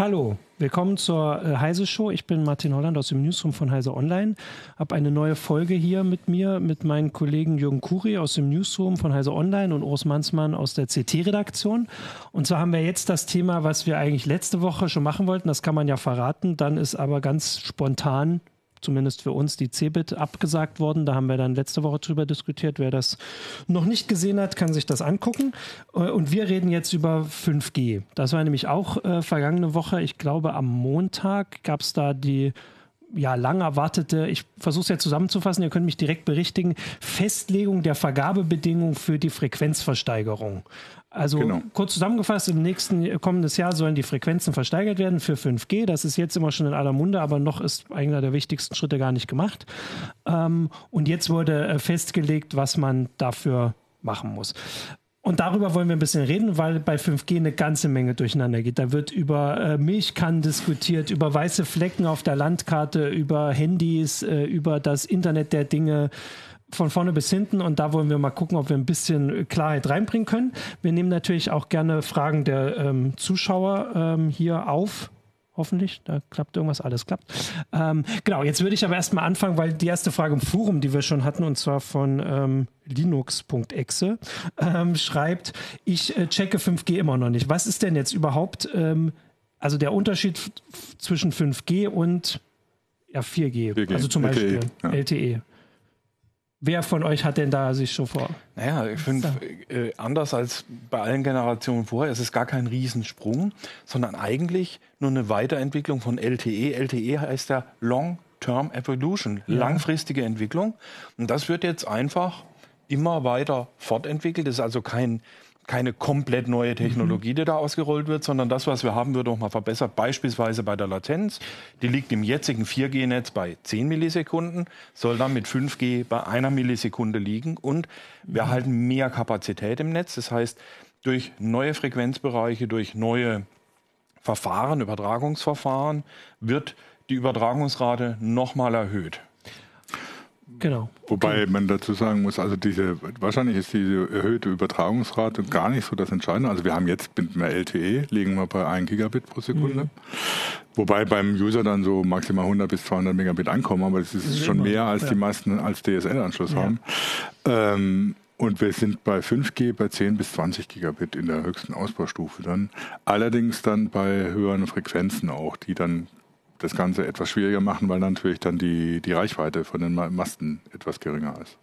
Hallo, willkommen zur äh, Heise Show. Ich bin Martin Holland aus dem Newsroom von Heise Online. Habe eine neue Folge hier mit mir, mit meinen Kollegen Jürgen Kuri aus dem Newsroom von Heise Online und Urs Mansmann aus der CT-Redaktion. Und zwar haben wir jetzt das Thema, was wir eigentlich letzte Woche schon machen wollten. Das kann man ja verraten. Dann ist aber ganz spontan zumindest für uns die Cebit abgesagt worden. Da haben wir dann letzte Woche drüber diskutiert. Wer das noch nicht gesehen hat, kann sich das angucken. Äh, und wir reden jetzt über 5G. Das war nämlich auch äh, vergangene Woche. Ich glaube, am Montag gab es da die ja, lang erwartete, ich versuche es ja zusammenzufassen, ihr könnt mich direkt berichtigen, Festlegung der Vergabebedingungen für die Frequenzversteigerung. Also genau. kurz zusammengefasst, im nächsten kommendes Jahr sollen die Frequenzen versteigert werden für 5G. Das ist jetzt immer schon in aller Munde, aber noch ist einer der wichtigsten Schritte gar nicht gemacht. Ähm, und jetzt wurde äh, festgelegt, was man dafür machen muss. Und darüber wollen wir ein bisschen reden, weil bei 5G eine ganze Menge durcheinander geht. Da wird über äh, Milchkannen diskutiert, über weiße Flecken auf der Landkarte, über Handys, äh, über das Internet der Dinge von vorne bis hinten und da wollen wir mal gucken, ob wir ein bisschen Klarheit reinbringen können. Wir nehmen natürlich auch gerne Fragen der ähm, Zuschauer ähm, hier auf. Hoffentlich, da klappt irgendwas, alles klappt. Ähm, genau, jetzt würde ich aber erstmal anfangen, weil die erste Frage im Forum, die wir schon hatten, und zwar von ähm, linux.exe, ähm, schreibt, ich äh, checke 5G immer noch nicht. Was ist denn jetzt überhaupt, ähm, also der Unterschied zwischen 5G und ja, 4G, 4G. also zum Beispiel LTE. Ja. LTE. Wer von euch hat denn da sich schon vor? Naja, ich finde, äh, anders als bei allen Generationen vorher, es ist gar kein Riesensprung, sondern eigentlich nur eine Weiterentwicklung von LTE. LTE heißt ja Long-Term Evolution, ja. langfristige Entwicklung. Und das wird jetzt einfach immer weiter fortentwickelt. Das ist also kein keine komplett neue Technologie, die da ausgerollt wird, sondern das, was wir haben, wird auch mal verbessert. Beispielsweise bei der Latenz. Die liegt im jetzigen 4G-Netz bei 10 Millisekunden, soll dann mit 5G bei einer Millisekunde liegen. Und wir erhalten mehr Kapazität im Netz. Das heißt, durch neue Frequenzbereiche, durch neue Verfahren, Übertragungsverfahren, wird die Übertragungsrate nochmal erhöht. Genau. Wobei okay. man dazu sagen muss, also diese, wahrscheinlich ist diese erhöhte Übertragungsrate gar nicht so das Entscheidende. Also wir haben jetzt mit mehr LTE, liegen wir bei 1 Gigabit pro Sekunde. Mhm. Wobei beim User dann so maximal 100 bis 200 Megabit ankommen, aber das ist, das ist schon immer, mehr als ja. die meisten als DSL-Anschluss ja. haben. Ähm, und wir sind bei 5G bei 10 bis 20 Gigabit in der höchsten Ausbaustufe dann. Allerdings dann bei höheren Frequenzen auch, die dann das Ganze etwas schwieriger machen, weil natürlich dann die, die Reichweite von den Masten etwas geringer ist.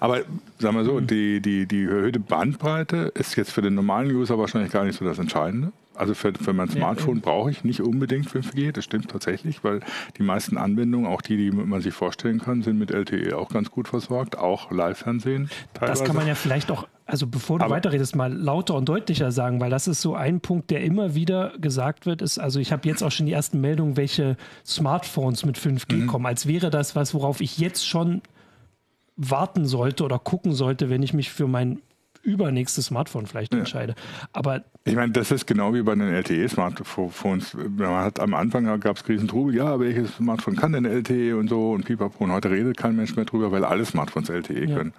Aber sagen wir so, mhm. die, die, die erhöhte Bandbreite ist jetzt für den normalen User wahrscheinlich gar nicht so das Entscheidende. Also für, für mein Smartphone brauche ich nicht unbedingt 5G, das stimmt tatsächlich, weil die meisten Anwendungen, auch die, die man sich vorstellen kann, sind mit LTE auch ganz gut versorgt, auch Live-Fernsehen. Das kann man ja vielleicht auch, also bevor du Aber, weiterredest, mal lauter und deutlicher sagen, weil das ist so ein Punkt, der immer wieder gesagt wird, ist, also ich habe jetzt auch schon die ersten Meldungen, welche Smartphones mit 5G mhm. kommen, als wäre das was, worauf ich jetzt schon warten sollte oder gucken sollte, wenn ich mich für mein übernächstes Smartphone vielleicht ja. entscheide. Aber ich meine, das ist genau wie bei den LTE-Smartphones. Man hat am Anfang gab es Riesentrubel, ja, welches Smartphone kann denn LTE und so und pipapo. Und heute redet kein Mensch mehr drüber, weil alle Smartphones LTE ja. können.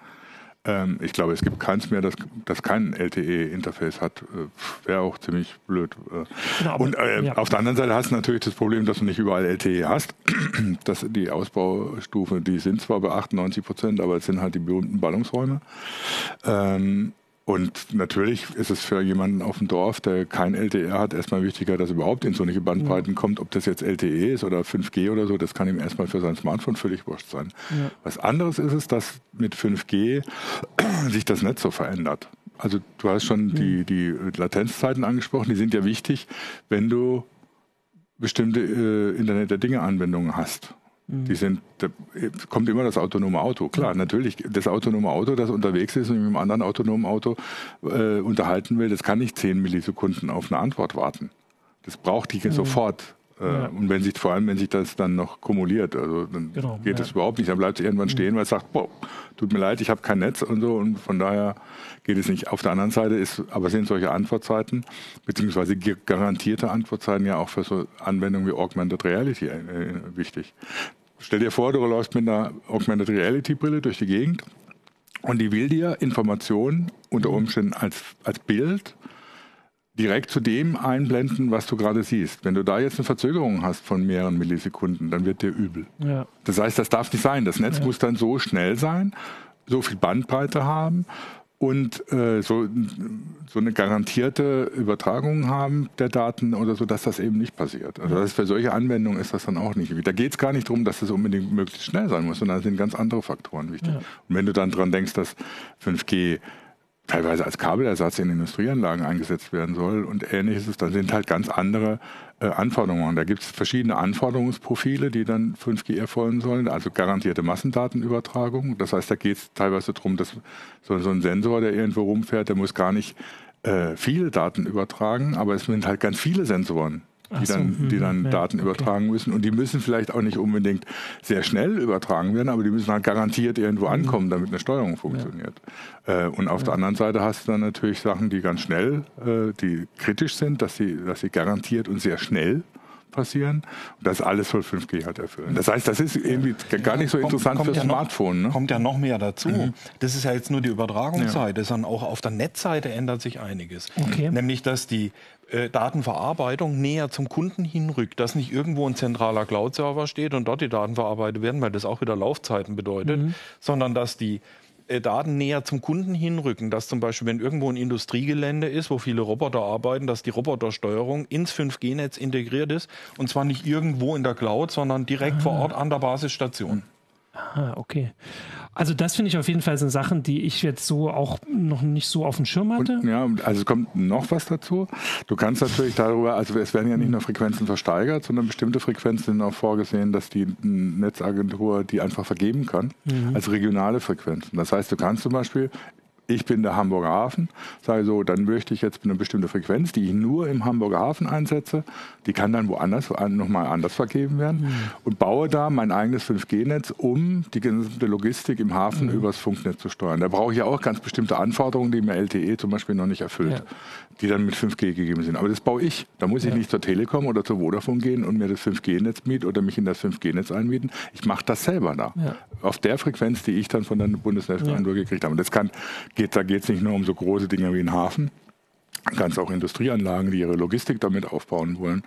Ähm, ich glaube, es gibt keins mehr, das, das kein LTE-Interface hat. Äh, Wäre auch ziemlich blöd. Äh. Genau, und äh, ja. auf der anderen Seite hast du natürlich das Problem, dass du nicht überall LTE hast. dass die Ausbaustufe, die sind zwar bei 98 Prozent, aber es sind halt die berühmten Ballungsräume. Ähm, und natürlich ist es für jemanden auf dem Dorf, der kein LTE hat, erstmal wichtiger, dass überhaupt in solche Bandbreiten ja. kommt. Ob das jetzt LTE ist oder 5G oder so, das kann ihm erstmal für sein Smartphone völlig wurscht sein. Ja. Was anderes ist es, dass mit 5G sich das Netz so verändert. Also du hast schon die, die Latenzzeiten angesprochen, die sind ja wichtig, wenn du bestimmte äh, Internet der Dinge Anwendungen hast. Die mhm. sind, da kommt immer das autonome Auto. Klar, ja. natürlich, das autonome Auto, das unterwegs ist und mit einem anderen autonomen Auto äh, unterhalten will, das kann nicht zehn Millisekunden auf eine Antwort warten. Das braucht die mhm. sofort. Äh, ja. Und wenn sich, vor allem, wenn sich das dann noch kumuliert, also dann genau, geht es ja. überhaupt nicht. Dann bleibt es irgendwann mhm. stehen, weil es sagt, boah, tut mir leid, ich habe kein Netz und so und von daher geht es nicht. Auf der anderen Seite ist, aber sind solche Antwortzeiten, beziehungsweise garantierte Antwortzeiten ja auch für so Anwendungen wie Augmented Reality äh, wichtig. Stell dir vor, du läufst mit einer Augmented Reality Brille durch die Gegend und die will dir Informationen unter Umständen als, als Bild direkt zu dem einblenden, was du gerade siehst. Wenn du da jetzt eine Verzögerung hast von mehreren Millisekunden, dann wird dir übel. Ja. Das heißt, das darf nicht sein. Das Netz ja. muss dann so schnell sein, so viel Bandbreite haben und äh, so, so eine garantierte Übertragung haben der Daten oder so, dass das eben nicht passiert. Also das für solche Anwendungen ist das dann auch nicht. Da geht es gar nicht darum, dass das unbedingt möglichst schnell sein muss, sondern da sind ganz andere Faktoren wichtig. Ja. Und wenn du dann dran denkst, dass 5G teilweise als Kabelersatz in Industrieanlagen eingesetzt werden soll und ähnliches, dann sind halt ganz andere äh, Anforderungen. Da gibt es verschiedene Anforderungsprofile, die dann 5G erfolgen sollen, also garantierte Massendatenübertragung. Das heißt, da geht es teilweise darum, dass so, so, ein Sensor, der irgendwo rumfährt, der muss gar nicht äh, viele Daten übertragen, aber es sind halt ganz viele Sensoren die dann, so, die dann ja, Daten okay. übertragen müssen. Und die müssen vielleicht auch nicht unbedingt sehr schnell übertragen werden, aber die müssen halt garantiert irgendwo mhm. ankommen, damit eine Steuerung funktioniert. Ja. Äh, und auf ja. der anderen Seite hast du dann natürlich Sachen, die ganz schnell, äh, die kritisch sind, dass sie, dass sie garantiert und sehr schnell passieren. Und das alles soll 5G halt erfüllen. Das heißt, das ist irgendwie gar nicht so kommt, interessant kommt für ja Smartphone. Noch, ne? Kommt ja noch mehr dazu. Mhm. Das ist ja jetzt nur die Übertragungsseite, ja. sondern auch auf der Netzseite ändert sich einiges. Okay. Nämlich, dass die äh, Datenverarbeitung näher zum Kunden hinrückt, dass nicht irgendwo ein zentraler Cloud-Server steht und dort die Daten verarbeitet werden, weil das auch wieder Laufzeiten bedeutet, mhm. sondern dass die äh, Daten näher zum Kunden hinrücken, dass zum Beispiel, wenn irgendwo ein Industriegelände ist, wo viele Roboter arbeiten, dass die Robotersteuerung ins 5G-Netz integriert ist und zwar nicht irgendwo in der Cloud, sondern direkt ah. vor Ort an der Basisstation. Ah, okay. Also das finde ich auf jeden Fall sind Sachen, die ich jetzt so auch noch nicht so auf dem Schirm hatte. Und, ja, also es kommt noch was dazu. Du kannst natürlich darüber, also es werden ja nicht nur Frequenzen versteigert, sondern bestimmte Frequenzen sind auch vorgesehen, dass die Netzagentur die einfach vergeben kann, mhm. als regionale Frequenzen. Das heißt, du kannst zum Beispiel ich bin der Hamburger Hafen, sage so, dann möchte ich jetzt eine bestimmte Frequenz, die ich nur im Hamburger Hafen einsetze, die kann dann woanders nochmal anders vergeben werden mhm. und baue da mein eigenes 5G-Netz, um die gesamte Logistik im Hafen mhm. übers Funknetz zu steuern. Da brauche ich ja auch ganz bestimmte Anforderungen, die mir LTE zum Beispiel noch nicht erfüllt, ja. die dann mit 5G gegeben sind. Aber das baue ich. Da muss ich ja. nicht zur Telekom oder zur Vodafone gehen und mir das 5G-Netz mieten oder mich in das 5G-Netz einmieten. Ich mache das selber da. Ja. Auf der Frequenz, die ich dann von der Bundesnetzagentur gekriegt habe. Und das kann geht, da geht es nicht nur um so große Dinge wie einen Hafen, ganz auch Industrieanlagen, die ihre Logistik damit aufbauen wollen,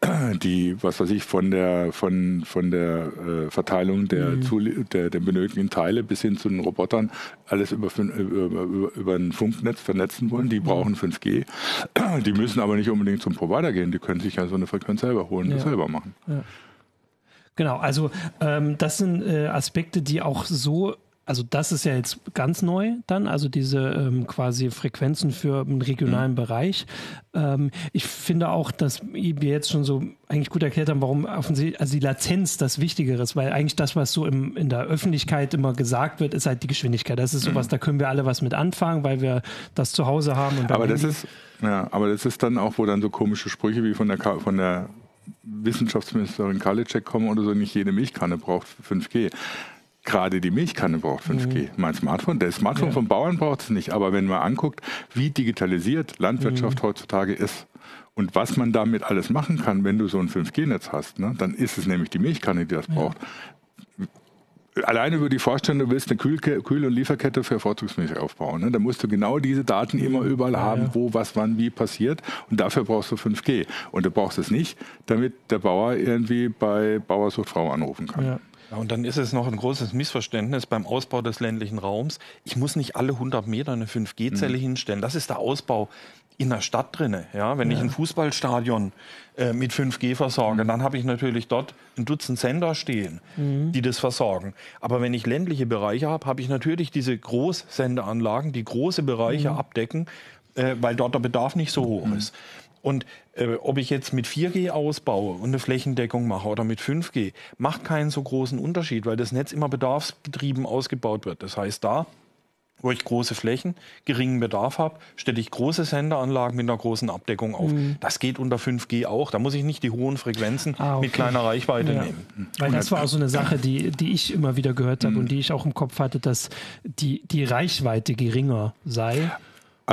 die, was weiß ich, von der, von, von der äh, Verteilung der, mhm. der, der benötigten Teile bis hin zu den Robotern alles über, über, über, über ein Funknetz vernetzen wollen. Die brauchen 5G. Die müssen aber nicht unbedingt zum Provider gehen. Die können sich ja so eine Frequenz selber holen und ja. selber machen. Ja. Genau, also ähm, das sind äh, Aspekte, die auch so also das ist ja jetzt ganz neu dann, also diese ähm, quasi Frequenzen für einen regionalen mhm. Bereich. Ähm, ich finde auch, dass wir jetzt schon so eigentlich gut erklärt haben, warum offensichtlich, also die Latenz das Wichtigere ist, weil eigentlich das, was so im, in der Öffentlichkeit immer gesagt wird, ist halt die Geschwindigkeit. Das ist sowas, mhm. da können wir alle was mit anfangen, weil wir das zu Hause haben. aber das ist, ja, aber das ist dann auch, wo dann so komische Sprüche wie von der, von der Wissenschaftsministerin Karliczek kommen oder so, nicht jede Milchkanne braucht 5G. Gerade die Milchkanne braucht 5G. Mhm. Mein Smartphone, der Smartphone ja. vom Bauern braucht es nicht. Aber wenn man anguckt, wie digitalisiert Landwirtschaft mhm. heutzutage ist und was man damit alles machen kann, wenn du so ein 5G-Netz hast, ne, dann ist es nämlich die Milchkanne, die das ja. braucht. Alleine über die Vorstellung, du willst eine Kühl-, Kühl und Lieferkette für Vorzugsmilch aufbauen. Ne? Da musst du genau diese Daten immer mhm. überall ja, haben, wo, was, wann, wie passiert. Und dafür brauchst du 5G. Und du brauchst es nicht, damit der Bauer irgendwie bei Bauersuchtfrau anrufen kann. Ja. Und dann ist es noch ein großes Missverständnis beim Ausbau des ländlichen Raums. Ich muss nicht alle 100 Meter eine 5G-Zelle mhm. hinstellen. Das ist der Ausbau in der Stadt drinne. Ja, wenn ja. ich ein Fußballstadion äh, mit 5G versorge, mhm. dann habe ich natürlich dort ein Dutzend Sender stehen, mhm. die das versorgen. Aber wenn ich ländliche Bereiche habe, habe ich natürlich diese Großsendeanlagen, die große Bereiche mhm. abdecken, äh, weil dort der Bedarf nicht so hoch mhm. ist. Und äh, ob ich jetzt mit 4G ausbaue und eine Flächendeckung mache oder mit 5G, macht keinen so großen Unterschied, weil das Netz immer bedarfsgetrieben ausgebaut wird. Das heißt, da wo ich große Flächen, geringen Bedarf habe, stelle ich große Senderanlagen mit einer großen Abdeckung auf. Mhm. Das geht unter 5G auch. Da muss ich nicht die hohen Frequenzen ah, okay. mit kleiner Reichweite ja. nehmen. Weil das war auch so eine Sache, die, die ich immer wieder gehört habe mhm. und die ich auch im Kopf hatte, dass die, die Reichweite geringer sei.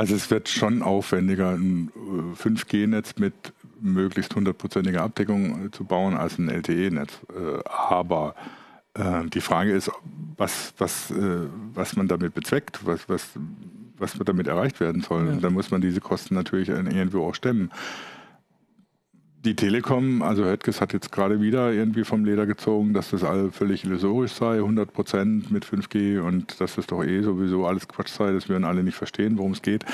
Also es wird schon aufwendiger, ein 5G-Netz äh, mit möglichst hundertprozentiger Abdeckung äh, zu bauen als ein LTE-Netz. Äh, aber die Frage ist, was, was, was man damit bezweckt, was, was, was damit erreicht werden soll. Ja. Dann muss man diese Kosten natürlich irgendwo auch stemmen. Die Telekom, also Höttges hat jetzt gerade wieder irgendwie vom Leder gezogen, dass das all völlig illusorisch sei, 100 Prozent mit 5G und dass das doch eh sowieso alles Quatsch sei, dass wir alle nicht verstehen, worum es geht.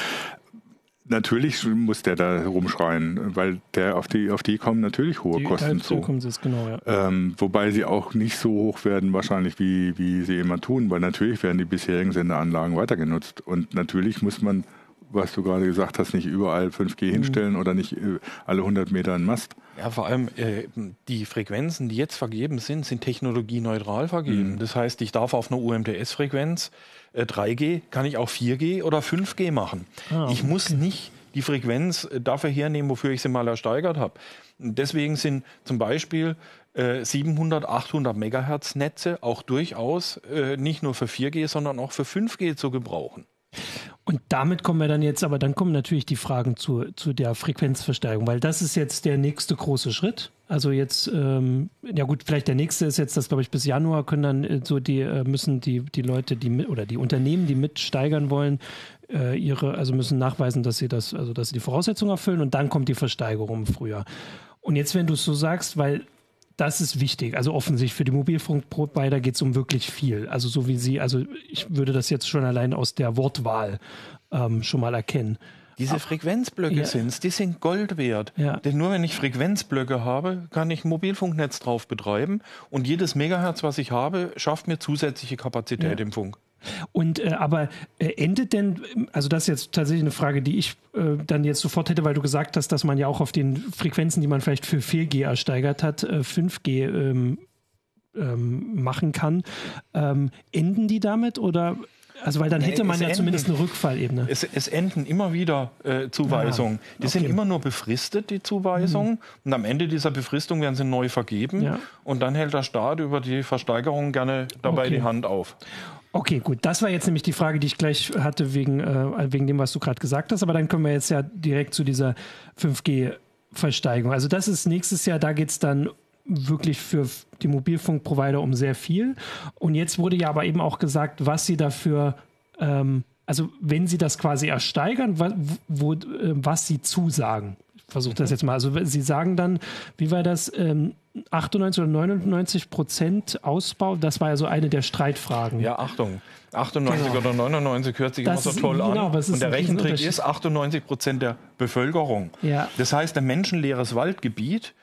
Natürlich muss der da rumschreien, weil der auf die, auf die kommen natürlich hohe die Kosten zu. Es, genau, ja. ähm, wobei sie auch nicht so hoch werden wahrscheinlich, wie, wie sie immer tun, weil natürlich werden die bisherigen Sendeanlagen weiter genutzt. Und natürlich muss man, was du gerade gesagt hast, nicht überall 5G mhm. hinstellen oder nicht äh, alle 100 Meter einen Mast. Ja, vor allem äh, die Frequenzen, die jetzt vergeben sind, sind technologieneutral vergeben. Mhm. Das heißt, ich darf auf einer UMTS-Frequenz 3G, äh, kann ich auch 4G oder 5G machen. Ah, ich muss nicht die Frequenz äh, dafür hernehmen, wofür ich sie mal ersteigert habe. Deswegen sind zum Beispiel 700, äh, 800 Megahertz Netze auch durchaus nicht nur für 4G, sondern auch für 5G zu gebrauchen. Und damit kommen wir dann jetzt, aber dann kommen natürlich die Fragen zu, zu der Frequenzversteigerung, weil das ist jetzt der nächste große Schritt. Also jetzt, ähm, ja gut, vielleicht der nächste ist jetzt, dass glaube ich bis Januar können dann äh, so die äh, müssen die die Leute, die mit, oder die Unternehmen, die mitsteigern wollen, äh, ihre, also müssen nachweisen, dass sie das, also dass sie die Voraussetzungen erfüllen und dann kommt die Versteigerung im Frühjahr. Und jetzt, wenn du es so sagst, weil das ist wichtig. Also offensichtlich für die Mobilfunkprovider geht es um wirklich viel. Also so wie Sie, also ich würde das jetzt schon allein aus der Wortwahl ähm, schon mal erkennen. Diese Frequenzblöcke ja. sind die sind Gold wert. Ja. Denn nur wenn ich Frequenzblöcke habe, kann ich ein Mobilfunknetz drauf betreiben und jedes Megahertz, was ich habe, schafft mir zusätzliche Kapazität ja. im Funk. Und äh, aber äh, endet denn, also das ist jetzt tatsächlich eine Frage, die ich äh, dann jetzt sofort hätte, weil du gesagt hast, dass man ja auch auf den Frequenzen, die man vielleicht für 4G ersteigert hat, 5G äh, ähm, ähm, machen kann. Ähm, enden die damit oder also weil dann hätte man ja enden, zumindest eine Rückfallebene. Es, es enden immer wieder äh, Zuweisungen. Ja, die sind immer nur befristet, die Zuweisungen. Mhm. Und am Ende dieser Befristung werden sie neu vergeben. Ja. Und dann hält der Staat über die Versteigerung gerne dabei okay. die Hand auf. Okay, gut. Das war jetzt nämlich die Frage, die ich gleich hatte wegen, äh, wegen dem, was du gerade gesagt hast. Aber dann kommen wir jetzt ja direkt zu dieser 5G-Versteigerung. Also das ist nächstes Jahr, da geht es dann wirklich für die Mobilfunkprovider um sehr viel. Und jetzt wurde ja aber eben auch gesagt, was sie dafür, ähm, also wenn sie das quasi ersteigern, wo, wo, äh, was sie zusagen. Versuche das mhm. jetzt mal. Also sie sagen dann, wie war das? Ähm, 98 oder 99 Prozent Ausbau, das war ja so eine der Streitfragen. Ja, Achtung. 98 genau. oder 99 hört sich das immer so toll genau, an. Und der Rechentrick ist 98 Prozent der Bevölkerung. Ja. Das heißt, ein menschenleeres Waldgebiet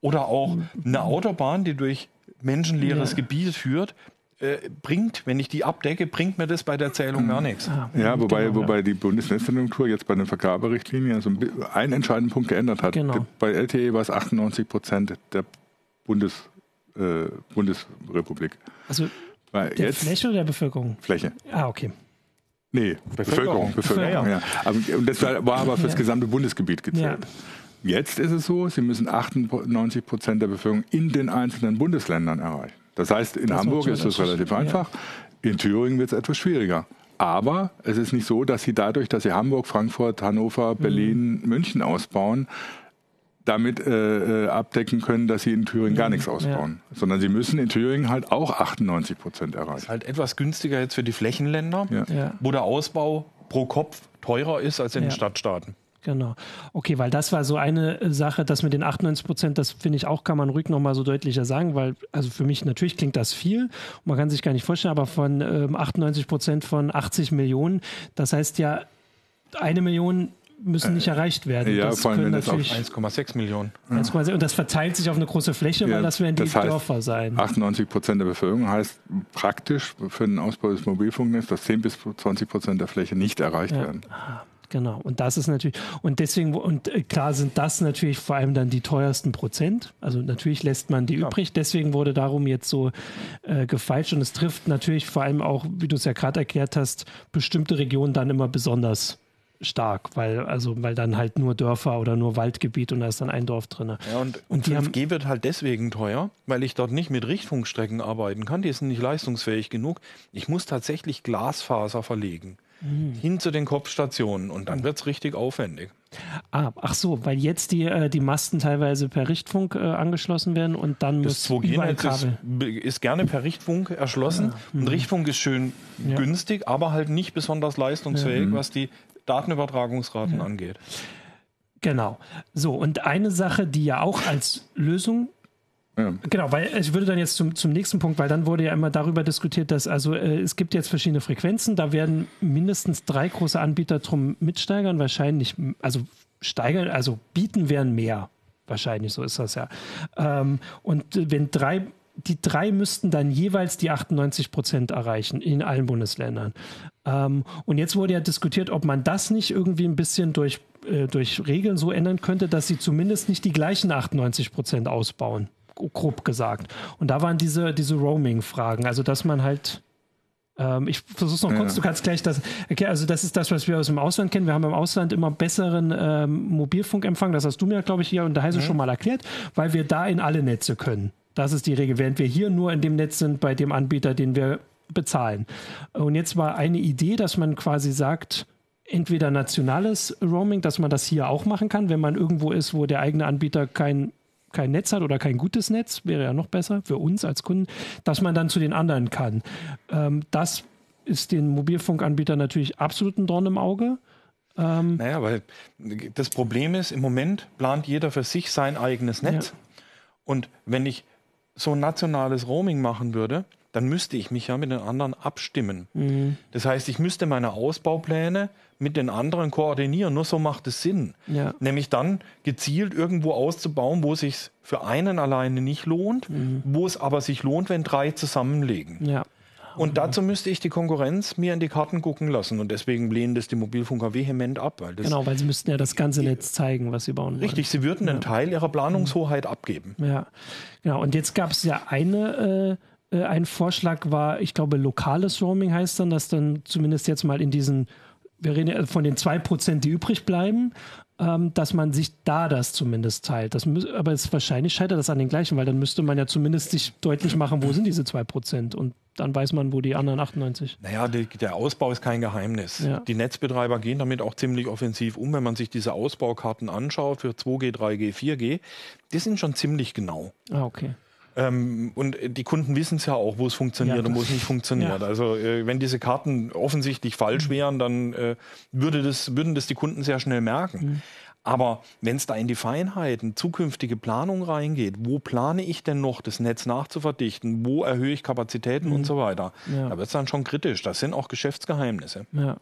oder auch eine Autobahn, die durch menschenleeres ja. Gebiet führt, äh, bringt, wenn ich die abdecke, bringt mir das bei der Zählung gar nichts. Ja, wobei, genau, wobei die Bundesnetzagentur jetzt bei den Vergaberichtlinien also einen entscheidenden Punkt geändert hat. Genau. Bei LTE war es 98 Prozent der Bundes, äh, Bundesrepublik. Also Weil der jetzt, Fläche oder der Bevölkerung? Fläche. Ah, okay. Nee, Bevölkerung. Bevölkerung, Bevölkerung ja. ja. Und das war aber für das gesamte Bundesgebiet gezählt. Ja. Jetzt ist es so, Sie müssen 98 Prozent der Bevölkerung in den einzelnen Bundesländern erreichen. Das heißt, in das Hamburg ist es relativ einfach, ja. in Thüringen wird es etwas schwieriger. Aber es ist nicht so, dass Sie dadurch, dass Sie Hamburg, Frankfurt, Hannover, Berlin, mhm. München ausbauen, damit äh, äh abdecken können, dass sie in Thüringen gar mhm. nichts ausbauen. Ja. Sondern sie müssen in Thüringen halt auch 98 Prozent erreichen. Das ist halt etwas günstiger jetzt für die Flächenländer, ja. wo der Ausbau pro Kopf teurer ist als in den Stadtstaaten. Genau. Okay, weil das war so eine Sache, das mit den 98 Prozent, das finde ich auch, kann man ruhig nochmal so deutlicher sagen, weil, also für mich natürlich klingt das viel, man kann sich gar nicht vorstellen, aber von ähm, 98 Prozent von 80 Millionen, das heißt ja, eine Million müssen nicht äh, erreicht werden. Ja, das vor allem das auf 1,6 Millionen. 1,6 und das verteilt sich auf eine große Fläche, ja, weil das werden die das heißt, Dörfer sein. 98 Prozent der Bevölkerung heißt praktisch für den Ausbau des Mobilfunknetzes, dass 10 bis 20 Prozent der Fläche nicht erreicht ja. werden. Aha. Genau. Und das ist natürlich, und deswegen, und äh, klar sind das natürlich vor allem dann die teuersten Prozent. Also natürlich lässt man die ja. übrig. Deswegen wurde darum jetzt so äh, gefeilscht. Und es trifft natürlich vor allem auch, wie du es ja gerade erklärt hast, bestimmte Regionen dann immer besonders stark, weil also weil dann halt nur Dörfer oder nur Waldgebiet und da ist dann ein Dorf drin. Ja, und, und 5G wird halt deswegen teuer, weil ich dort nicht mit Richtfunkstrecken arbeiten kann. Die sind nicht leistungsfähig genug. Ich muss tatsächlich Glasfaser verlegen. Mhm. hin zu den Kopfstationen und dann wird es richtig aufwendig. Ah, ach so, weil jetzt die, äh, die Masten teilweise per Richtfunk äh, angeschlossen werden und dann das muss überall Kabel. Ist, ist, gerne per Richtfunk erschlossen. Ja. Und mhm. Richtfunk ist schön ja. günstig, aber halt nicht besonders leistungsfähig, ja. was die Datenübertragungsraten angeht. Genau. So, und eine Sache, die ja auch als Lösung ja. Genau, weil ich würde dann jetzt zum, zum nächsten Punkt, weil dann wurde ja immer darüber diskutiert, dass also äh, es gibt jetzt verschiedene Frequenzen, da werden mindestens drei große Anbieter drum mitsteigern, wahrscheinlich, also steigern, also bieten werden mehr. Wahrscheinlich, so ist das ja. Ähm, und wenn drei die drei müssten dann jeweils die 98 Prozent erreichen in allen Bundesländern. Ähm, und jetzt wurde ja diskutiert, ob man das nicht irgendwie ein bisschen durch, äh, durch Regeln so ändern könnte, dass sie zumindest nicht die gleichen 98 Prozent ausbauen grob gesagt. Und da waren diese, diese Roaming-Fragen, also dass man halt ähm, ich versuche es noch kurz, ja. du kannst gleich das, okay, also das ist das, was wir aus dem Ausland kennen. Wir haben im Ausland immer besseren ähm, Mobilfunkempfang, das hast du mir, glaube ich, hier und der Heise ja. schon mal erklärt, weil wir da in alle Netze können. Das ist die Regel, während wir hier nur in dem Netz sind bei dem Anbieter, den wir bezahlen. Und jetzt war eine Idee, dass man quasi sagt, entweder nationales Roaming, dass man das hier auch machen kann, wenn man irgendwo ist, wo der eigene Anbieter kein kein Netz hat oder kein gutes Netz, wäre ja noch besser für uns als Kunden, dass man dann zu den anderen kann. Ähm, das ist den Mobilfunkanbietern natürlich absolut ein Dorn im Auge. Ähm, naja, weil das Problem ist, im Moment plant jeder für sich sein eigenes Netz. Ja. Und wenn ich so ein nationales Roaming machen würde, dann müsste ich mich ja mit den anderen abstimmen. Mhm. Das heißt, ich müsste meine Ausbaupläne mit den anderen koordinieren. Nur so macht es Sinn. Ja. Nämlich dann gezielt irgendwo auszubauen, wo es sich für einen alleine nicht lohnt, mhm. wo es aber sich lohnt, wenn drei zusammenlegen. Ja. Und dazu müsste ich die Konkurrenz mir in die Karten gucken lassen. Und deswegen lehnen das die Mobilfunker vehement ab. Weil genau, weil sie müssten ja das ganze Netz zeigen, was sie bauen wollen. Richtig, sie würden ja. einen Teil ihrer Planungshoheit abgeben. Ja, genau. Und jetzt gab es ja eine... Äh äh, ein Vorschlag war, ich glaube, lokales Roaming heißt dann, dass dann zumindest jetzt mal in diesen, wir reden ja von den 2%, die übrig bleiben, ähm, dass man sich da das zumindest teilt. Das aber es wahrscheinlich scheitert das an den gleichen, weil dann müsste man ja zumindest sich deutlich machen, wo sind diese 2% und dann weiß man, wo die anderen 98. Naja, die, der Ausbau ist kein Geheimnis. Ja. Die Netzbetreiber gehen damit auch ziemlich offensiv um, wenn man sich diese Ausbaukarten anschaut für 2G, 3G, 4G. Die sind schon ziemlich genau. Ah, okay. Ähm, und die Kunden wissen es ja auch, wo es funktioniert ja, und wo es nicht funktioniert. Ja. Also äh, wenn diese Karten offensichtlich falsch mhm. wären, dann äh, würde das, würden das die Kunden sehr schnell merken. Mhm. Aber wenn es da in die Feinheiten, zukünftige Planung reingeht, wo plane ich denn noch, das Netz nachzuverdichten, wo erhöhe ich Kapazitäten mhm. und so weiter, ja. da wird es dann schon kritisch. Das sind auch Geschäftsgeheimnisse. Ja.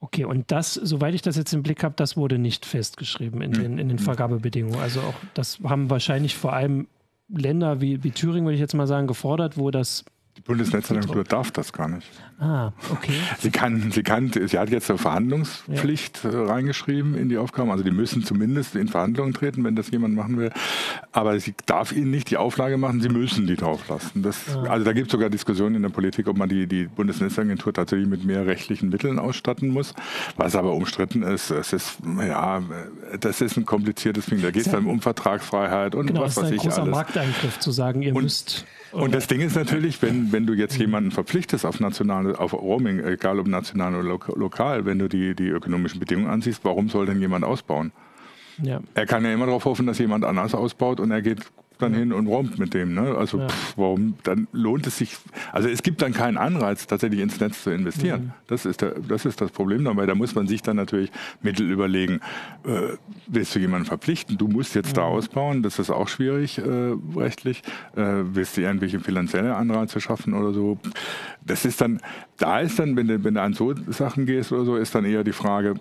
Okay, und das, soweit ich das jetzt im Blick habe, das wurde nicht festgeschrieben in den, in den Vergabebedingungen. Also auch das haben wahrscheinlich vor allem Länder wie, wie Thüringen, würde ich jetzt mal sagen, gefordert, wo das die Bundesnetzagentur darf das gar nicht. Ah, okay. Sie kann, sie kann, sie hat jetzt eine Verhandlungspflicht ja. Äh, reingeschrieben in die Aufgaben. Also die müssen zumindest in Verhandlungen treten, wenn das jemand machen will. Aber sie darf ihnen nicht die Auflage machen, sie müssen die drauflassen. Das, ah. Also da gibt es sogar Diskussionen in der Politik, ob man die, die Bundesnetzagentur tatsächlich mit mehr rechtlichen Mitteln ausstatten muss. Was aber umstritten ist, es ist, ja, das ist ein kompliziertes Ding. Da geht es dann um Vertragsfreiheit und genau, was weiß ich alles. Genau, ist ein großer Markteingriff zu sagen, ihr und, müsst und das Ding ist natürlich, wenn, wenn du jetzt jemanden verpflichtest auf nationale, auf Roaming, egal ob national oder lokal, wenn du die, die ökonomischen Bedingungen ansiehst, warum soll denn jemand ausbauen? Ja. Er kann ja immer darauf hoffen, dass jemand anders ausbaut und er geht dann hin und rompt mit dem. Ne? Also ja. pff, warum? Dann lohnt es sich. Also es gibt dann keinen Anreiz, tatsächlich ins Netz zu investieren. Mhm. Das ist der, das ist das Problem dabei. Da muss man sich dann natürlich Mittel überlegen. Äh, willst du jemanden verpflichten? Du musst jetzt mhm. da ausbauen. Das ist auch schwierig äh, rechtlich. Äh, willst du irgendwelche finanzielle Anreize schaffen oder so? Das ist dann, da ist dann, wenn du, wenn du an so Sachen gehst oder so, ist dann eher die Frage,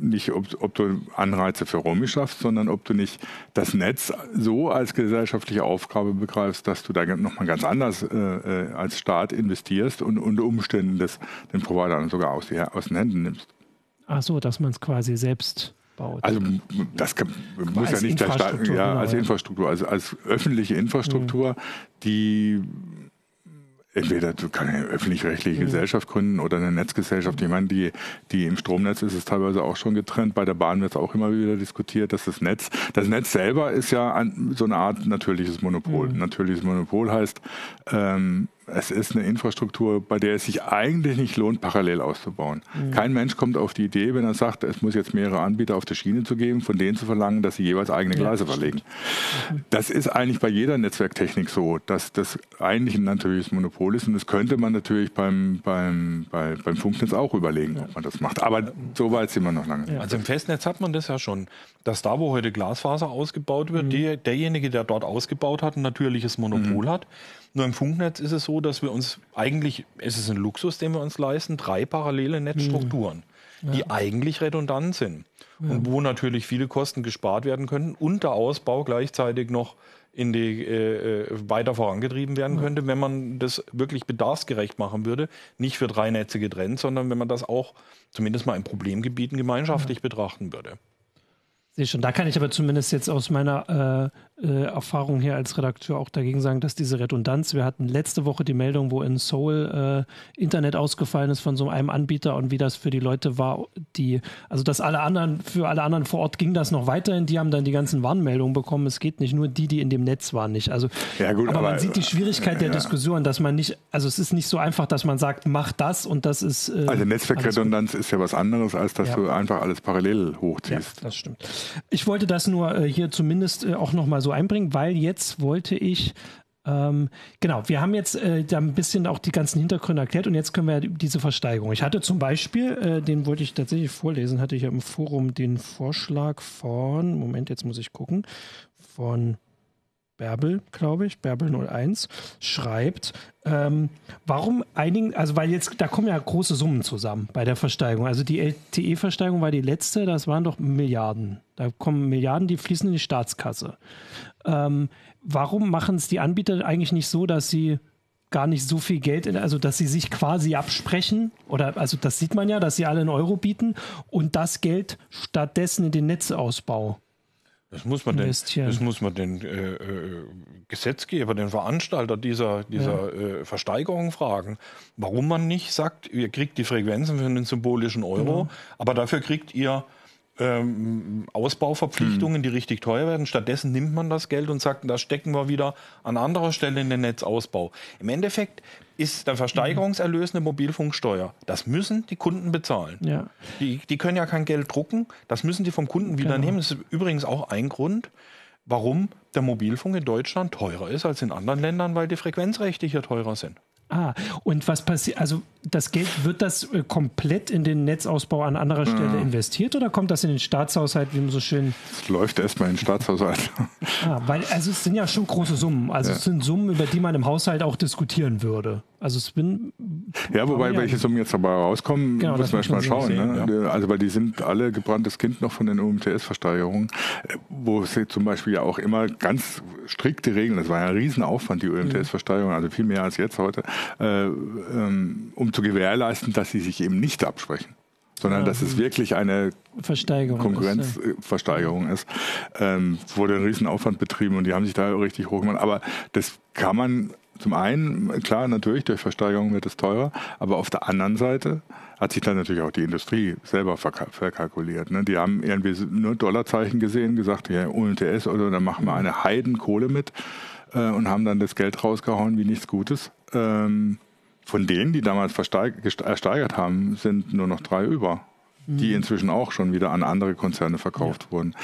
nicht, ob, ob, du Anreize für Romy schaffst, sondern ob du nicht das Netz so als gesellschaftliche Aufgabe begreifst, dass du da nochmal ganz anders äh, äh, als Staat investierst und unter Umständen das, den Provider sogar aus, die, aus den Händen nimmst. Ach so, dass man es quasi selbst baut. Also das kann, muss ja nicht der Staat, ja, genau, als Infrastruktur, also als öffentliche Infrastruktur, mhm. die entweder du kannst eine öffentlich-rechtliche mhm. Gesellschaft gründen oder eine Netzgesellschaft. Ich meine, die, die im Stromnetz ist es teilweise auch schon getrennt. Bei der Bahn wird es auch immer wieder diskutiert, dass das Netz, das Netz selber ist ja ein, so eine Art natürliches Monopol. Mhm. Natürliches Monopol heißt, ähm, es ist eine Infrastruktur, bei der es sich eigentlich nicht lohnt, parallel auszubauen. Mhm. Kein Mensch kommt auf die Idee, wenn er sagt, es muss jetzt mehrere Anbieter auf der Schiene zu geben, von denen zu verlangen, dass sie jeweils eigene Gleise ja, verlegen. Mhm. Das ist eigentlich bei jeder Netzwerktechnik so, dass das eigentlich ein natürliches Monopol ist und das könnte man natürlich beim, beim, bei, beim Funknetz auch überlegen, ja. ob man das macht. Aber so weit sind wir noch lange. Ja. Also im Festnetz hat man das ja schon, dass da, wo heute Glasfaser ausgebaut wird, mhm. die, derjenige, der dort ausgebaut hat, ein natürliches Monopol mhm. hat. Nur im Funknetz ist es so, dass wir uns eigentlich, es ist ein Luxus, den wir uns leisten, drei parallele Netzstrukturen, mhm. ja. die eigentlich redundant sind. Ja. Und wo natürlich viele Kosten gespart werden können und der Ausbau gleichzeitig noch in die äh, äh weiter vorangetrieben werden könnte, wenn man das wirklich bedarfsgerecht machen würde. Nicht für drei Netze getrennt, sondern wenn man das auch zumindest mal in Problemgebieten gemeinschaftlich betrachten würde. Sehe schon. Da kann ich aber zumindest jetzt aus meiner äh, äh, Erfahrung hier als Redakteur auch dagegen sagen, dass diese Redundanz, wir hatten letzte Woche die Meldung, wo in Seoul äh, Internet ausgefallen ist von so einem Anbieter und wie das für die Leute war, die, also dass alle anderen, für alle anderen vor Ort ging das noch weiterhin, die haben dann die ganzen Warnmeldungen bekommen. Es geht nicht nur die, die in dem Netz waren, nicht. Also, ja, gut, aber, aber, man sieht die Schwierigkeit der ja. Diskussion, dass man nicht, also es ist nicht so einfach, dass man sagt, mach das und das ist. Äh, also Netzwerkredundanz ist ja was anderes, als dass ja. du einfach alles parallel hochziehst. Ja, das stimmt. Ich wollte das nur äh, hier zumindest äh, auch nochmal so einbringen, weil jetzt wollte ich ähm, genau, wir haben jetzt äh, da ein bisschen auch die ganzen Hintergründe erklärt und jetzt können wir diese Versteigerung. Ich hatte zum Beispiel, äh, den wollte ich tatsächlich vorlesen, hatte ich ja im Forum den Vorschlag von, Moment, jetzt muss ich gucken, von Bärbel, glaube ich, Bärbel 01, schreibt, ähm, warum einigen, also weil jetzt, da kommen ja große Summen zusammen bei der Versteigerung. Also die LTE-Versteigerung war die letzte, das waren doch Milliarden. Da kommen Milliarden, die fließen in die Staatskasse. Ähm, warum machen es die Anbieter eigentlich nicht so, dass sie gar nicht so viel Geld, in, also dass sie sich quasi absprechen oder also das sieht man ja, dass sie alle einen Euro bieten und das Geld stattdessen in den Netzausbau das muss man den, das muss man den äh, äh, Gesetzgeber, den Veranstalter dieser, dieser ja. äh, Versteigerung fragen, warum man nicht sagt, ihr kriegt die Frequenzen für einen symbolischen Euro, genau. aber dafür kriegt ihr ähm, Ausbauverpflichtungen, hm. die richtig teuer werden. Stattdessen nimmt man das Geld und sagt, das stecken wir wieder an anderer Stelle in den Netzausbau. Im Endeffekt ist der Versteigerungserlös eine Mobilfunksteuer. Das müssen die Kunden bezahlen. Ja. Die, die können ja kein Geld drucken, das müssen die vom Kunden wieder genau. nehmen. Das ist übrigens auch ein Grund, warum der Mobilfunk in Deutschland teurer ist als in anderen Ländern, weil die Frequenzrechte hier teurer sind. Ah, und was passiert, also das Geld, wird das äh, komplett in den Netzausbau an anderer Stelle ja. investiert oder kommt das in den Staatshaushalt, wie man so schön. Es läuft erstmal in den Staatshaushalt. Ah, weil, also es sind ja schon große Summen. Also ja. es sind Summen, über die man im Haushalt auch diskutieren würde. Also es bin. Ja, wobei welche Summen jetzt dabei rauskommen, genau, müssen wir erstmal schauen. Sehen, ne? ja. Also weil die sind alle gebranntes Kind noch von den UMTS-Versteigerungen, wo es zum Beispiel ja auch immer ganz strikte Regeln, das war ja ein Riesenaufwand, die UMTS-Versteigerung, also viel mehr als jetzt heute, äh, ähm, um zu gewährleisten, dass sie sich eben nicht absprechen sondern dass es wirklich eine Konkurrenzversteigerung ist, ja. ähm, wurde ein Riesenaufwand betrieben und die haben sich da richtig hochgemacht. Aber das kann man zum einen, klar, natürlich, durch Versteigerung wird es teurer, aber auf der anderen Seite hat sich dann natürlich auch die Industrie selber verkalkuliert. Ne? Die haben irgendwie nur Dollarzeichen gesehen, gesagt, ja, UMTS oder dann machen wir eine Heidenkohle mit äh, und haben dann das Geld rausgehauen wie nichts Gutes. Ähm, von denen, die damals ersteigert haben, sind nur noch drei über die mhm. inzwischen auch schon wieder an andere Konzerne verkauft ja. wurden.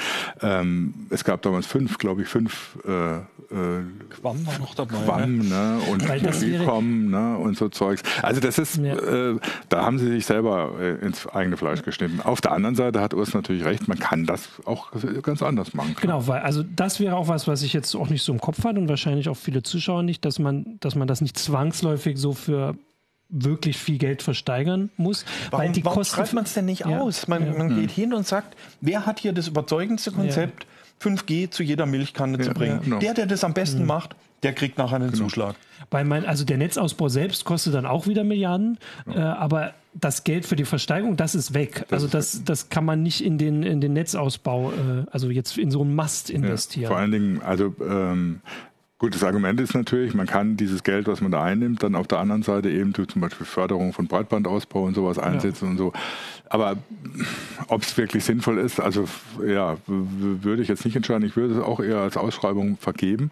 Ähm, es gab damals fünf, glaube ich, fünf äh, äh, Quam war noch dabei. Quam, ne? und Recom ne? und so Zeugs. Also das ist, ja. äh, da haben sie sich selber äh, ins eigene Fleisch geschnitten. Auf der anderen Seite hat Urs natürlich recht, man kann das auch ganz anders machen. Klar. Genau, weil also das wäre auch was, was ich jetzt auch nicht so im Kopf hatte und wahrscheinlich auch viele Zuschauer nicht, dass man, dass man das nicht zwangsläufig so für wirklich viel Geld versteigern muss. Warum, weil die warum Kosten schreibt man es denn nicht ja, aus? Man, ja. man geht hin und sagt, wer hat hier das überzeugendste Konzept, ja. 5G zu jeder Milchkanne zu bringen? Genau. Der, der das am besten mhm. macht, der kriegt nachher einen genau. Zuschlag. Weil mein, also der Netzausbau selbst kostet dann auch wieder Milliarden, äh, aber das Geld für die Versteigerung, das ist weg. Das also das, das kann man nicht in den, in den Netzausbau, äh, also jetzt in so einen Mast investieren. vor allen Dingen, also ähm, Gutes Argument ist natürlich, man kann dieses Geld, was man da einnimmt, dann auf der anderen Seite eben durch zum Beispiel Förderung von Breitbandausbau und sowas einsetzen ja. und so. Aber ob es wirklich sinnvoll ist, also ja, würde ich jetzt nicht entscheiden. Ich würde es auch eher als Ausschreibung vergeben.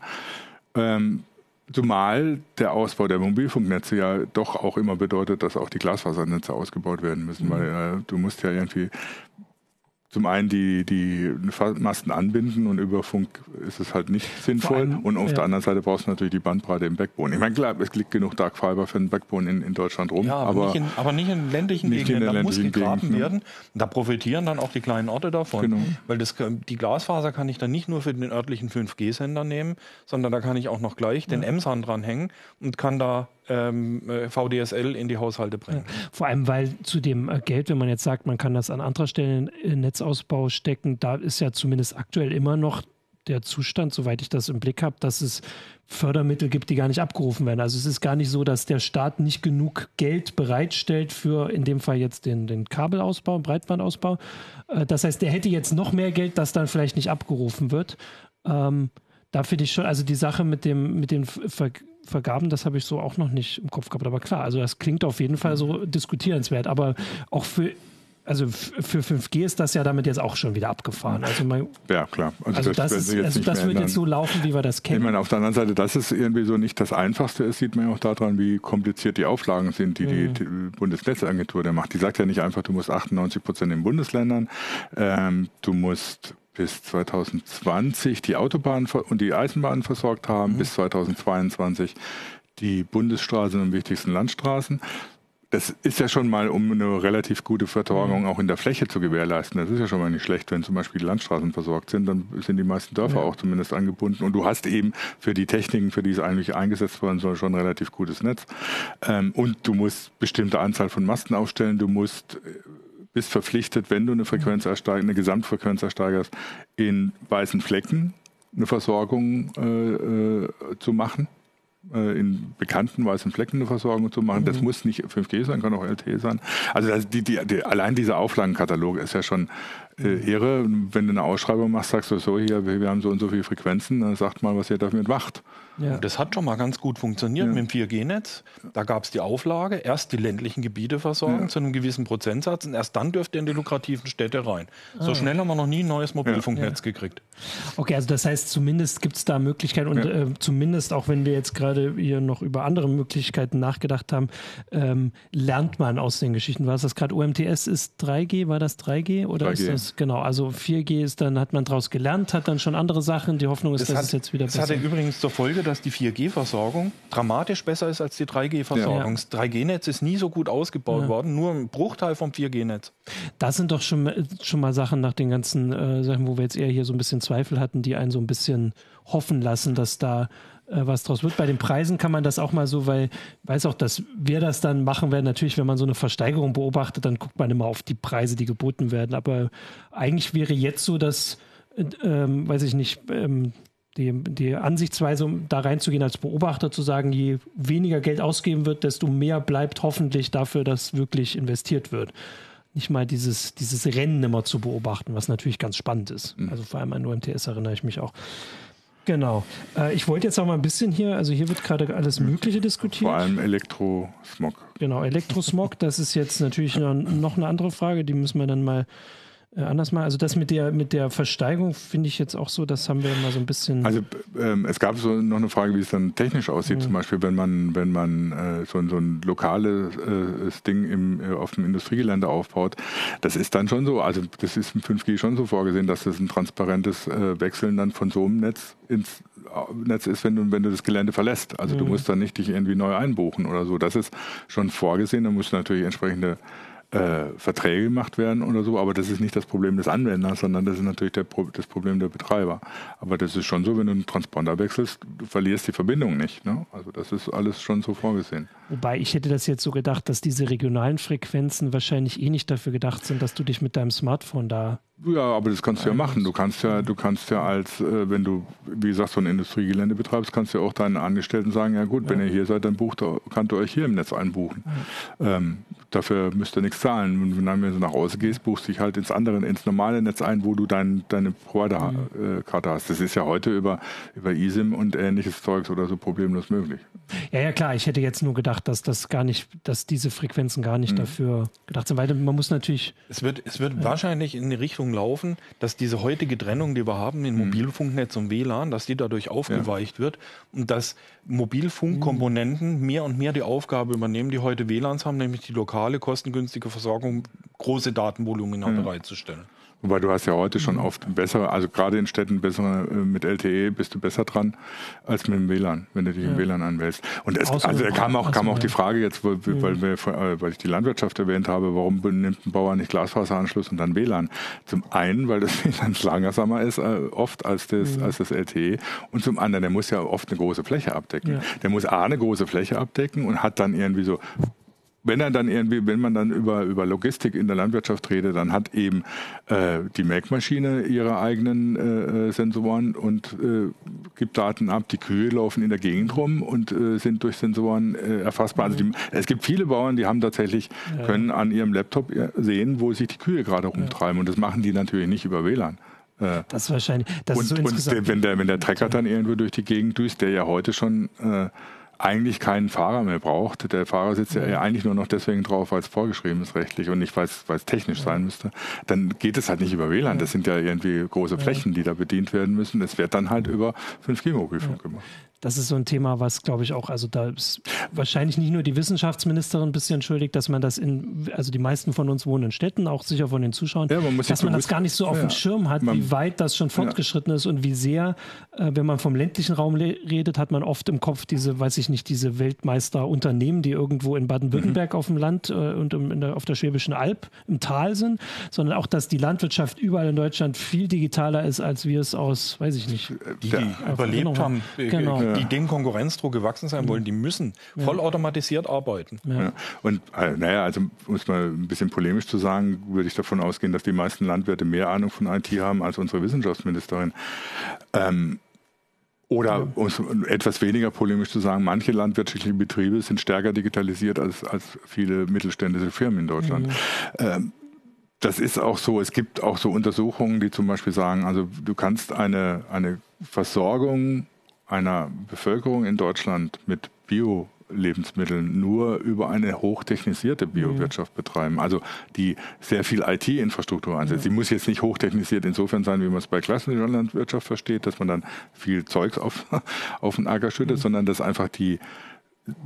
Ähm, Zumal der Ausbau der Mobilfunknetze ja doch auch immer bedeutet, dass auch die Glasfasernetze ausgebaut werden müssen, mhm. weil äh, du musst ja irgendwie zum einen die, die Masten anbinden und über Funk ist es halt nicht sinnvoll. Allem, und auf ja. der anderen Seite brauchst du natürlich die Bandbreite im Backbone. Ich meine, klar, es liegt genug Dark Fiber für den Backbone in, in Deutschland rum. Ja, aber, aber, nicht in, aber nicht in ländlichen nicht Gegenden. In da muss gegraben Gegend, ne? werden. Da profitieren dann auch die kleinen Orte davon. Genau. Weil das, die Glasfaser kann ich dann nicht nur für den örtlichen 5G-Sender nehmen, sondern da kann ich auch noch gleich den M-SAN dranhängen und kann da VDSL in die Haushalte bringen. Vor allem, weil zu dem äh, Geld, wenn man jetzt sagt, man kann das an anderer Stelle in Netzausbau stecken, da ist ja zumindest aktuell immer noch der Zustand, soweit ich das im Blick habe, dass es Fördermittel gibt, die gar nicht abgerufen werden. Also es ist gar nicht so, dass der Staat nicht genug Geld bereitstellt für in dem Fall jetzt den, den Kabelausbau, Breitbandausbau. Äh, das heißt, der hätte jetzt noch mehr Geld, das dann vielleicht nicht abgerufen wird. Ähm, da finde ich schon, also die Sache mit dem, mit den Ver Vergaben, das habe ich so auch noch nicht im Kopf gehabt. Aber klar, also das klingt auf jeden Fall so diskutierenswert. Aber auch für also für 5G ist das ja damit jetzt auch schon wieder abgefahren. Also mein, ja, klar. Also, also das, das, ist, also das wird jetzt so laufen, wie wir das kennen. Ich meine, auf der anderen Seite, dass es irgendwie so nicht das Einfachste ist, sieht man ja auch daran, wie kompliziert die Auflagen sind, die mhm. die Bundesnetzagentur da macht. Die sagt ja nicht einfach, du musst 98 Prozent in Bundesländern, ähm, du musst bis 2020 die Autobahnen und die Eisenbahnen versorgt haben, mhm. bis 2022 die Bundesstraßen und wichtigsten Landstraßen. Das ist ja schon mal, um eine relativ gute Versorgung mhm. auch in der Fläche zu gewährleisten. Das ist ja schon mal nicht schlecht, wenn zum Beispiel die Landstraßen versorgt sind, dann sind die meisten Dörfer ja. auch zumindest angebunden. Und du hast eben für die Techniken, für die es eigentlich eingesetzt worden soll, schon ein relativ gutes Netz. Ähm, und du musst bestimmte Anzahl von Masten aufstellen. Du musst äh, bist verpflichtet, wenn du eine Frequenz ersteigerst, eine Gesamtfrequenz ersteigerst, in weißen Flecken eine Versorgung äh, äh, zu machen, äh, in bekannten weißen Flecken eine Versorgung zu machen. Mhm. Das muss nicht 5G sein, kann auch LTE sein. Also das, die, die, die, allein dieser Auflagenkatalog ist ja schon äh, Ehre. Wenn du eine Ausschreibung machst, sagst du so, hier, wir haben so und so viele Frequenzen, dann sagt mal, was ihr damit macht. Ja. Das hat schon mal ganz gut funktioniert ja. mit dem 4G-Netz. Da gab es die Auflage, erst die ländlichen Gebiete versorgen ja. zu einem gewissen Prozentsatz und erst dann dürft ihr in die lukrativen Städte rein. So ah. schnell haben wir noch nie ein neues Mobilfunknetz gekriegt. Okay, also das heißt, zumindest gibt es da Möglichkeiten und äh, zumindest auch wenn wir jetzt gerade hier noch über andere Möglichkeiten nachgedacht haben, ähm, lernt man aus den Geschichten. War es das gerade UMTS ist 3G? War das 3G oder 3G. ist das genau? Also 4G ist dann hat man daraus gelernt, hat dann schon andere Sachen. Die Hoffnung ist, das dass hat, es jetzt wieder besser. Das hatte übrigens zur Folge, dass die 4G-Versorgung dramatisch besser ist als die 3G-Versorgung. Ja. Das 3G-Netz ist nie so gut ausgebaut ja. worden, nur ein Bruchteil vom 4G-Netz. Das sind doch schon, schon mal Sachen nach den ganzen äh, Sachen, wo wir jetzt eher hier so ein bisschen Zweifel hatten, die einen so ein bisschen hoffen lassen, dass da äh, was draus wird. Bei den Preisen kann man das auch mal so, weil ich weiß auch, dass wir das dann machen werden. Natürlich, wenn man so eine Versteigerung beobachtet, dann guckt man immer auf die Preise, die geboten werden. Aber eigentlich wäre jetzt so, dass, äh, ähm, weiß ich nicht, ähm, die, die Ansichtsweise, um da reinzugehen als Beobachter, zu sagen, je weniger Geld ausgeben wird, desto mehr bleibt hoffentlich dafür, dass wirklich investiert wird. Nicht mal dieses, dieses Rennen immer zu beobachten, was natürlich ganz spannend ist. Mhm. Also vor allem an UMTS erinnere ich mich auch. Genau. Äh, ich wollte jetzt auch mal ein bisschen hier, also hier wird gerade alles Mögliche diskutiert. Vor allem Elektrosmog. Genau, Elektrosmog, das ist jetzt natürlich noch eine andere Frage, die müssen wir dann mal anders mal. Also das mit der mit der Versteigerung finde ich jetzt auch so, das haben wir immer so ein bisschen. Also ähm, es gab so noch eine Frage, wie es dann technisch aussieht, mhm. zum Beispiel, wenn man wenn man äh, so, so ein lokales äh, Ding im, äh, auf dem Industriegelände aufbaut, das ist dann schon so. Also das ist im 5G schon so vorgesehen, dass das ein transparentes äh, Wechseln dann von so einem Netz ins äh, Netz ist, wenn du, wenn du das Gelände verlässt. Also mhm. du musst dann nicht dich irgendwie neu einbuchen oder so. Das ist schon vorgesehen. Da musst du natürlich entsprechende äh, Verträge gemacht werden oder so, aber das ist nicht das Problem des Anwenders, sondern das ist natürlich der, das Problem der Betreiber. Aber das ist schon so, wenn du einen Transponder wechselst, du verlierst die Verbindung nicht. Ne? Also das ist alles schon so vorgesehen. Wobei ich hätte das jetzt so gedacht, dass diese regionalen Frequenzen wahrscheinlich eh nicht dafür gedacht sind, dass du dich mit deinem Smartphone da ja, aber das kannst du ja machen. Du kannst ja, du kannst ja als, äh, wenn du, wie gesagt, so ein Industriegelände betreibst, kannst du ja auch deinen Angestellten sagen, ja gut, ja. wenn ihr hier seid, dann bucht, könnt ihr euch hier im Netz einbuchen. Ja. Ähm, dafür müsst ihr nichts zahlen. Und wenn du nach Hause gehst, buchst du dich halt ins andere, ins normale Netz ein, wo du dein, deine Provider-Karte hast. Das ist ja heute über, über eSIM und ähnliches Zeugs oder so problemlos möglich. Ja, ja, klar. Ich hätte jetzt nur gedacht, dass das gar nicht, dass diese Frequenzen gar nicht mhm. dafür gedacht sind, weil man muss natürlich. Es wird, es wird ja. wahrscheinlich in die Richtung laufen, dass diese heutige Trennung, die wir haben in mhm. Mobilfunknetz und WLAN, dass die dadurch aufgeweicht ja. wird und dass Mobilfunkkomponenten mhm. mehr und mehr die Aufgabe übernehmen, die heute WLANs haben, nämlich die lokale, kostengünstige Versorgung, große Datenvolumina mhm. bereitzustellen. Wobei du hast ja heute schon oft bessere, also gerade in Städten bessere, äh, mit LTE bist du besser dran als mit dem WLAN, wenn du dich ja. im WLAN anwählst. Und es, also da kam auch, kam auch die Frage jetzt, weil, mhm. weil, wir, äh, weil ich die Landwirtschaft erwähnt habe, warum nimmt ein Bauer nicht Glasfaseranschluss und dann WLAN? Zum einen, weil das WLAN langsamer ist äh, oft als das, mhm. als das LTE und zum anderen, der muss ja oft eine große Fläche abdecken. Ja. Der muss A, eine große Fläche abdecken und hat dann irgendwie so wenn er dann irgendwie, wenn man dann über, über Logistik in der Landwirtschaft redet, dann hat eben äh, die Melkmaschine ihre eigenen äh, äh, Sensoren und äh, gibt Daten ab. Die Kühe laufen in der Gegend rum und äh, sind durch Sensoren äh, erfassbar. Also die, es gibt viele Bauern, die haben tatsächlich, ja. können an ihrem Laptop sehen, wo sich die Kühe gerade rumtreiben. Und das machen die natürlich nicht über WLAN. Das ist wahrscheinlich. Das und, ist so und wenn der, wenn der Trecker dann irgendwo durch die Gegend düst, der ja heute schon eigentlich keinen Fahrer mehr braucht. Der Fahrer sitzt ja eigentlich nur noch deswegen drauf, weil es vorgeschrieben ist rechtlich und nicht, weil es technisch sein müsste. Dann geht es halt nicht über WLAN. Das sind ja irgendwie große Flächen, die da bedient werden müssen. Es wird dann halt über 5G-Mobilfunk gemacht das ist so ein Thema, was, glaube ich, auch, also da ist wahrscheinlich nicht nur die Wissenschaftsministerin ein bisschen schuldig, dass man das in, also die meisten von uns wohnen in Städten, auch sicher von den Zuschauern, ja, man dass man das gar nicht so auf ja, dem Schirm hat, man, wie weit das schon fortgeschritten ja. ist und wie sehr, äh, wenn man vom ländlichen Raum redet, hat man oft im Kopf diese, weiß ich nicht, diese Weltmeisterunternehmen, die irgendwo in Baden-Württemberg mhm. auf dem Land äh, und im, der, auf der Schwäbischen Alb im Tal sind, sondern auch, dass die Landwirtschaft überall in Deutschland viel digitaler ist, als wir es aus, weiß ich nicht, die, die überlebt haben. Genau die dem Konkurrenzdruck gewachsen sein wollen, die müssen vollautomatisiert arbeiten. Ja. Und äh, naja, also um es mal ein bisschen polemisch zu sagen, würde ich davon ausgehen, dass die meisten Landwirte mehr Ahnung von IT haben als unsere Wissenschaftsministerin. Ähm, oder um es etwas weniger polemisch zu sagen, manche landwirtschaftliche Betriebe sind stärker digitalisiert als, als viele mittelständische Firmen in Deutschland. Mhm. Ähm, das ist auch so. Es gibt auch so Untersuchungen, die zum Beispiel sagen, also du kannst eine, eine Versorgung einer Bevölkerung in Deutschland mit Bio-Lebensmitteln nur über eine hochtechnisierte Biowirtschaft betreiben, also die sehr viel IT-Infrastruktur einsetzt. Sie muss jetzt nicht hochtechnisiert insofern sein, wie man es bei klassischer Landwirtschaft versteht, dass man dann viel Zeugs auf, auf den Acker schüttet, mhm. sondern dass einfach die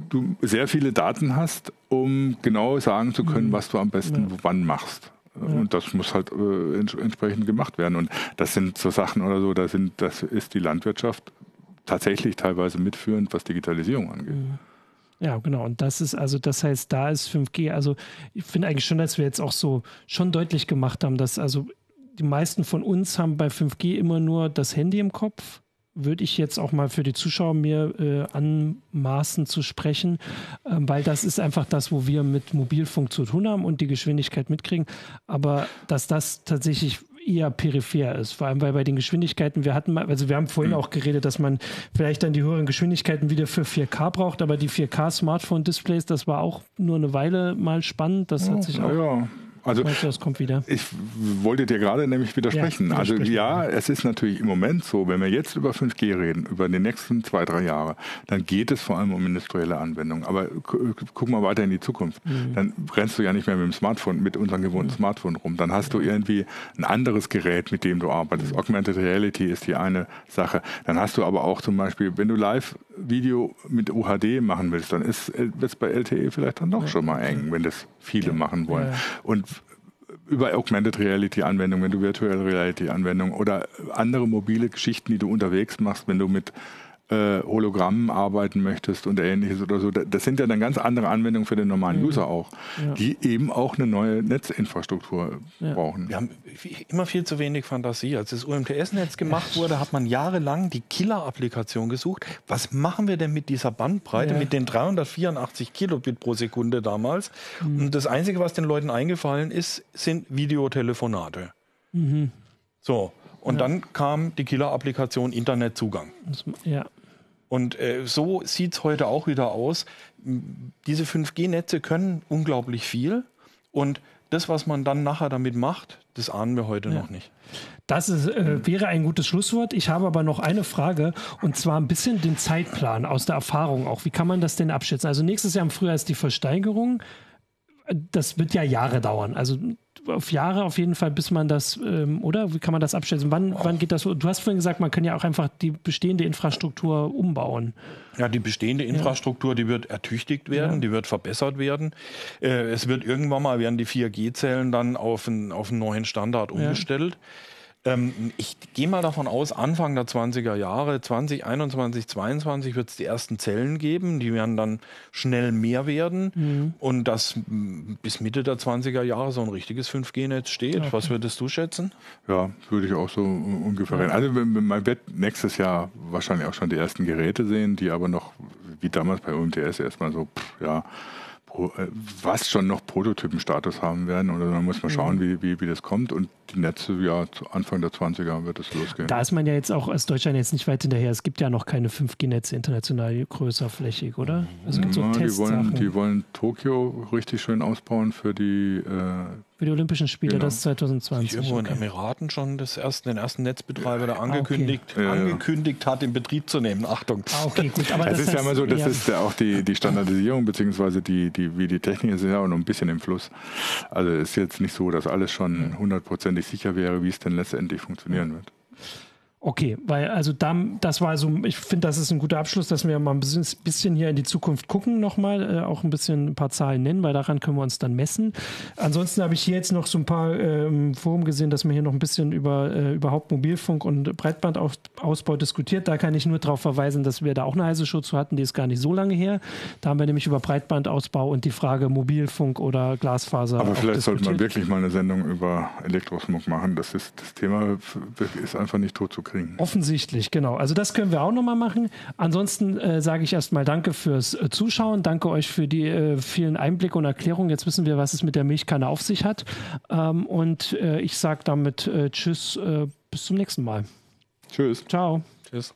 du sehr viele Daten hast, um genau sagen zu können, mhm. was du am besten ja. wann machst. Und das muss halt äh, entsprechend gemacht werden. Und das sind so Sachen oder so, da sind, das ist die Landwirtschaft tatsächlich teilweise mitführend, was Digitalisierung angeht. Mhm. Ja, genau. Und das ist also, das heißt, da ist 5G. Also ich finde eigentlich schon, dass wir jetzt auch so schon deutlich gemacht haben, dass also die meisten von uns haben bei 5G immer nur das Handy im Kopf. Würde ich jetzt auch mal für die Zuschauer mir äh, anmaßen zu sprechen, äh, weil das ist einfach das, wo wir mit Mobilfunk zu tun haben und die Geschwindigkeit mitkriegen. Aber dass das tatsächlich eher peripher ist. Vor allem, weil bei den Geschwindigkeiten, wir hatten mal, also wir haben vorhin mhm. auch geredet, dass man vielleicht dann die höheren Geschwindigkeiten wieder für 4K braucht, aber die 4K-Smartphone-Displays, das war auch nur eine Weile mal spannend. Das hat sich auch. Ja. Also das kommt wieder. Ich wollte dir gerade nämlich widersprechen. Ja, also ja, es ist natürlich im Moment so, wenn wir jetzt über 5G reden, über die nächsten zwei, drei Jahre, dann geht es vor allem um industrielle Anwendungen. Aber guck mal weiter in die Zukunft. Mhm. Dann rennst du ja nicht mehr mit dem Smartphone, mit unserem gewohnten mhm. Smartphone rum. Dann hast du irgendwie ein anderes Gerät, mit dem du arbeitest. Mhm. Augmented Reality ist die eine Sache. Dann hast du aber auch zum Beispiel, wenn du Live-Video mit UHD machen willst, dann wird es bei LTE vielleicht dann doch ja. schon mal eng, wenn das viele ja. machen wollen. Und über Augmented Reality Anwendungen, wenn du Virtual Reality Anwendungen oder andere mobile Geschichten, die du unterwegs machst, wenn du mit äh, Hologrammen arbeiten möchtest und ähnliches oder so. Das sind ja dann ganz andere Anwendungen für den normalen mhm. User auch, ja. die eben auch eine neue Netzinfrastruktur ja. brauchen. Wir haben immer viel zu wenig Fantasie. Als das UMTS-Netz gemacht wurde, hat man jahrelang die Killer-Applikation gesucht. Was machen wir denn mit dieser Bandbreite, ja. mit den 384 Kilobit pro Sekunde damals? Mhm. Und das Einzige, was den Leuten eingefallen ist, sind Videotelefonate. Mhm. So, und ja. dann kam die Killer-Applikation Internetzugang. Ja. Und äh, so sieht es heute auch wieder aus. Diese 5G-Netze können unglaublich viel. Und das, was man dann nachher damit macht, das ahnen wir heute ja. noch nicht. Das ist, äh, wäre ein gutes Schlusswort. Ich habe aber noch eine Frage und zwar ein bisschen den Zeitplan aus der Erfahrung auch. Wie kann man das denn abschätzen? Also nächstes Jahr im Frühjahr ist die Versteigerung. Das wird ja Jahre dauern. Also auf Jahre auf jeden Fall, bis man das, ähm, oder? Wie kann man das abschätzen? Wann, wann geht das? Du hast vorhin gesagt, man kann ja auch einfach die bestehende Infrastruktur umbauen. Ja, die bestehende Infrastruktur, ja. die wird ertüchtigt werden, ja. die wird verbessert werden. Äh, es wird irgendwann mal werden die 4G-Zellen dann auf einen, auf einen neuen Standard umgestellt. Ja. Ähm, ich gehe mal davon aus, Anfang der 20er Jahre, 2021, 2022 wird es die ersten Zellen geben. Die werden dann schnell mehr werden. Mhm. Und dass bis Mitte der 20er Jahre so ein richtiges 5G-Netz steht. Okay. Was würdest du schätzen? Ja, würde ich auch so ungefähr. Ja. Also man wird nächstes Jahr wahrscheinlich auch schon die ersten Geräte sehen, die aber noch, wie damals bei UMTS, erstmal so, pff, ja, was schon noch Prototypenstatus haben werden. Oder dann muss man schauen, mhm. wie, wie, wie das kommt. Und die Netze, ja, Anfang der 20er wird es losgehen. Da ist man ja jetzt auch als Deutschland jetzt nicht weit hinterher. Es gibt ja noch keine 5G-Netze international größer flächig, oder? Also gibt so die, wollen, die wollen Tokio richtig schön ausbauen für die äh, für die Olympischen Spiele, genau. das 2020. Irgendwo okay. in Emiraten schon das ersten, den ersten Netzbetreiber, der angekündigt, ah, okay. angekündigt hat, in Betrieb zu nehmen. Achtung. Ah, okay, gut. Aber das, das ist ja immer so, das ja. ist ja auch die, die Standardisierung, beziehungsweise die, die, wie die Technik ist ja auch noch ein bisschen im Fluss. Also es ist jetzt nicht so, dass alles schon hundertprozentig sicher wäre, wie es denn letztendlich funktionieren wird. Okay, weil also da, das war so, ich finde, das ist ein guter Abschluss, dass wir mal ein bisschen, bisschen hier in die Zukunft gucken nochmal, äh, auch ein bisschen ein paar Zahlen nennen, weil daran können wir uns dann messen. Ansonsten habe ich hier jetzt noch so ein paar äh, im Forum gesehen, dass man hier noch ein bisschen über äh, überhaupt Mobilfunk und Breitbandausbau diskutiert. Da kann ich nur darauf verweisen, dass wir da auch eine heiße Show zu hatten, die ist gar nicht so lange her. Da haben wir nämlich über Breitbandausbau und die Frage Mobilfunk oder Glasfaser. Aber vielleicht sollte man wirklich mal eine Sendung über Elektrosmog machen. Das ist das Thema ist einfach nicht tot zu kriegen. Offensichtlich, genau. Also das können wir auch nochmal machen. Ansonsten äh, sage ich erstmal Danke fürs äh, Zuschauen. Danke euch für die äh, vielen Einblicke und Erklärungen. Jetzt wissen wir, was es mit der Milchkanne auf sich hat. Ähm, und äh, ich sage damit äh, Tschüss, äh, bis zum nächsten Mal. Tschüss. Ciao. Tschüss.